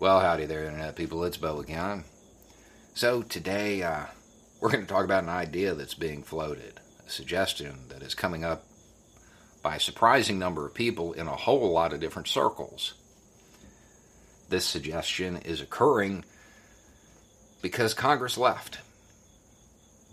Well, howdy there, Internet people. It's Bo again. So, today uh, we're going to talk about an idea that's being floated, a suggestion that is coming up by a surprising number of people in a whole lot of different circles. This suggestion is occurring because Congress left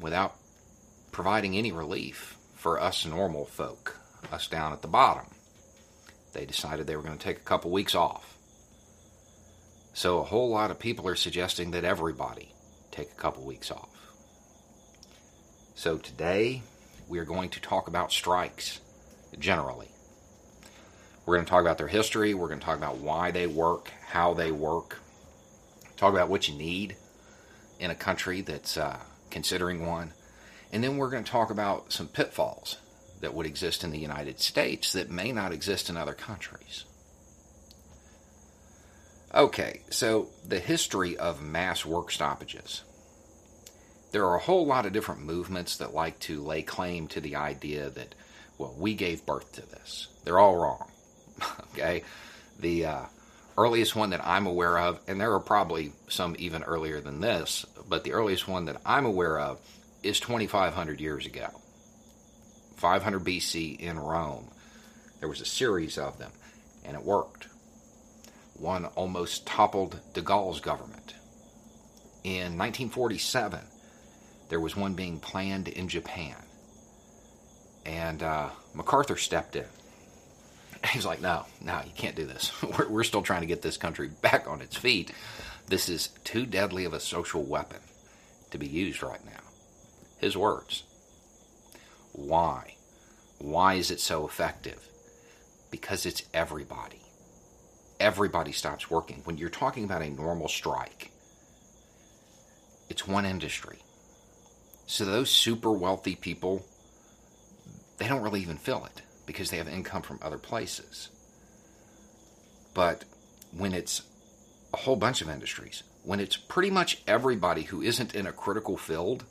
without providing any relief for us normal folk, us down at the bottom. They decided they were going to take a couple weeks off. So a whole lot of people are suggesting that everybody take a couple weeks off. So today we are going to talk about strikes generally. We're going to talk about their history, we're going to talk about why they work, how they work, talk about what you need in a country that's uh, considering one, and then we're going to talk about some pitfalls that would exist in the United States that may not exist in other countries. Okay, so the history of mass work stoppages. There are a whole lot of different movements that like to lay claim to the idea that, well, we gave birth to this. They're all wrong. okay? The uh, earliest one that I'm aware of, and there are probably some even earlier than this, but the earliest one that I'm aware of is 2,500 years ago. 500 BC in Rome. There was a series of them, and it worked one almost toppled de Gaulle's government. In 1947, there was one being planned in Japan. And uh, MacArthur stepped in. He's like, no, no, you can't do this. We're, we're still trying to get this country back on its feet. This is too deadly of a social weapon to be used right now. His words. Why? Why is it so effective? Because it's everybody everybody stops working. When you're talking about a normal strike, it's one industry. So those super wealthy people, they don't really even feel it because they have income from other places. But when it's a whole bunch of industries, when it's pretty much everybody who isn't in a critical field,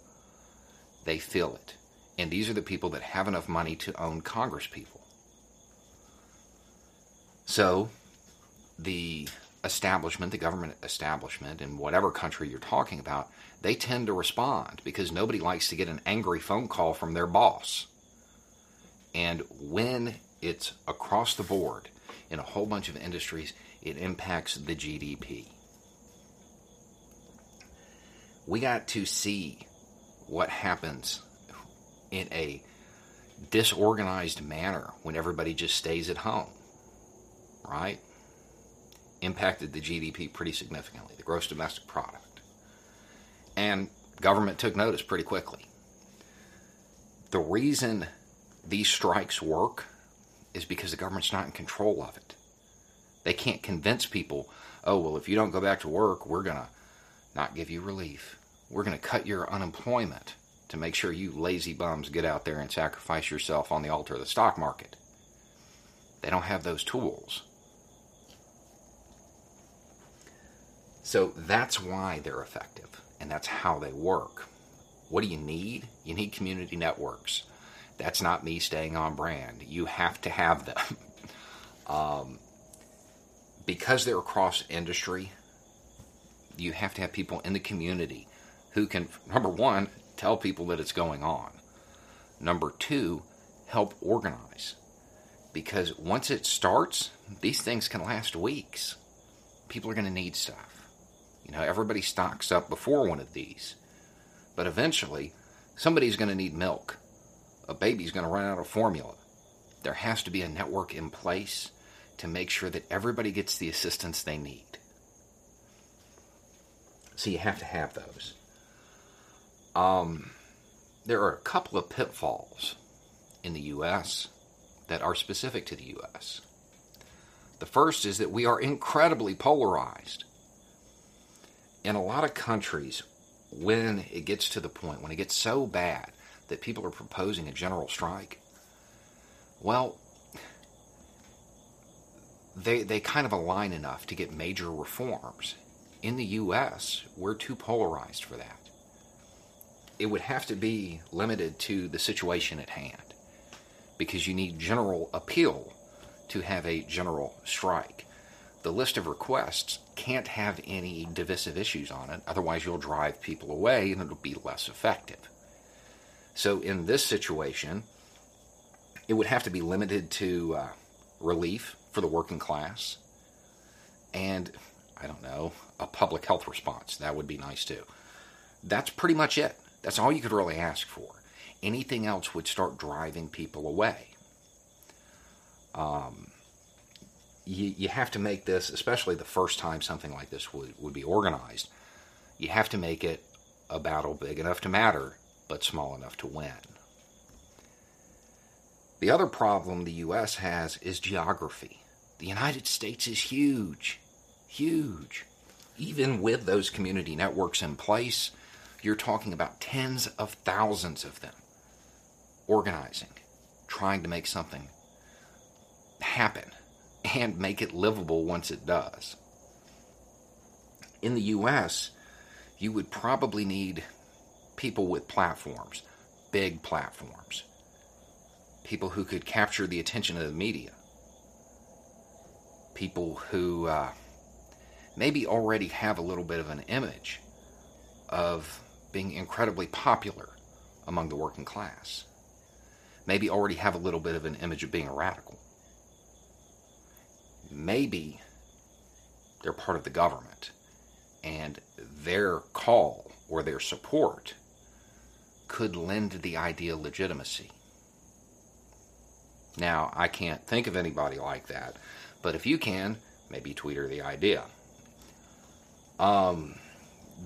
they feel it. And these are the people that have enough money to own Congress people. So the establishment, the government establishment, in whatever country you're talking about, they tend to respond because nobody likes to get an angry phone call from their boss. And when it's across the board in a whole bunch of industries, it impacts the GDP. We got to see what happens in a disorganized manner when everybody just stays at home, right? Impacted the GDP pretty significantly, the gross domestic product. And government took notice pretty quickly. The reason these strikes work is because the government's not in control of it. They can't convince people, oh, well, if you don't go back to work, we're going to not give you relief. We're going to cut your unemployment to make sure you lazy bums get out there and sacrifice yourself on the altar of the stock market. They don't have those tools. So that's why they're effective, and that's how they work. What do you need? You need community networks. That's not me staying on brand. You have to have them. um, because they're across industry, you have to have people in the community who can, number one, tell people that it's going on. Number two, help organize. Because once it starts, these things can last weeks. People are going to need stuff. You know, everybody stocks up before one of these. But eventually, somebody's going to need milk. A baby's going to run out of formula. There has to be a network in place to make sure that everybody gets the assistance they need. So you have to have those. Um, there are a couple of pitfalls in the U.S. that are specific to the U.S. The first is that we are incredibly polarized. In a lot of countries, when it gets to the point, when it gets so bad that people are proposing a general strike, well, they, they kind of align enough to get major reforms. In the U.S., we're too polarized for that. It would have to be limited to the situation at hand because you need general appeal to have a general strike. The list of requests can't have any divisive issues on it, otherwise, you'll drive people away and it'll be less effective. So, in this situation, it would have to be limited to uh, relief for the working class and, I don't know, a public health response. That would be nice too. That's pretty much it. That's all you could really ask for. Anything else would start driving people away. Um, you, you have to make this, especially the first time something like this would, would be organized, you have to make it a battle big enough to matter, but small enough to win. The other problem the U.S. has is geography. The United States is huge, huge. Even with those community networks in place, you're talking about tens of thousands of them organizing, trying to make something happen and make it livable once it does. In the US, you would probably need people with platforms, big platforms, people who could capture the attention of the media, people who uh, maybe already have a little bit of an image of being incredibly popular among the working class, maybe already have a little bit of an image of being a radical maybe they're part of the government and their call or their support could lend the idea legitimacy. Now, I can't think of anybody like that, but if you can, maybe tweet her the idea. Um,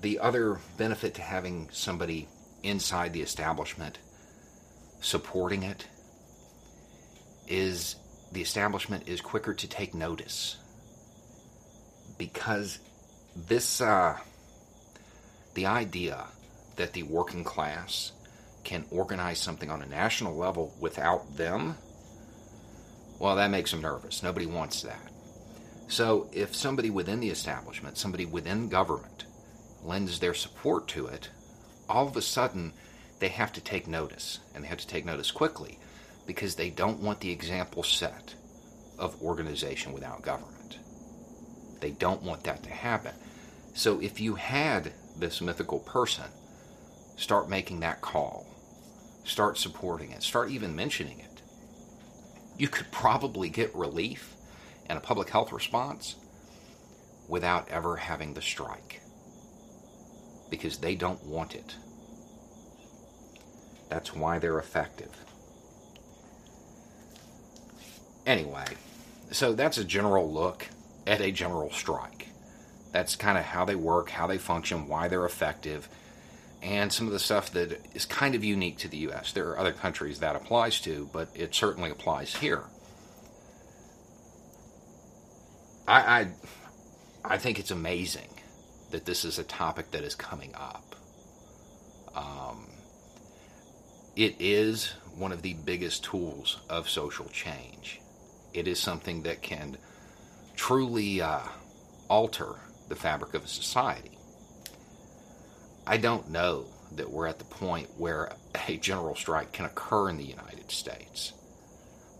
the other benefit to having somebody inside the establishment supporting it is the establishment is quicker to take notice. Because this uh, the idea that the working class can organize something on a national level without them well that makes them nervous. Nobody wants that. So if somebody within the establishment somebody within government lends their support to it all of a sudden they have to take notice and they have to take notice quickly because they don't want the example set of organization without government. They don't want that to happen. So if you had this mythical person, start making that call, start supporting it, start even mentioning it. You could probably get relief and a public health response without ever having the strike because they don't want it. That's why they're effective. Anyway, so that's a general look at a general strike. That's kind of how they work, how they function, why they're effective, and some of the stuff that is kind of unique to the U.S. There are other countries that applies to, but it certainly applies here. I, I, I think it's amazing that this is a topic that is coming up. Um, it is one of the biggest tools of social change it is something that can truly uh, alter the fabric of a society. I don't know that we're at the point where a general strike can occur in the United States.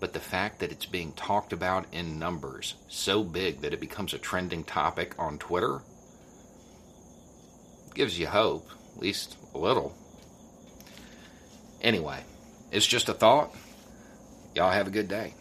But the fact that it's being talked about in numbers so big that it becomes a trending topic on Twitter gives you hope, at least a little. Anyway, it's just a thought. Y'all have a good day.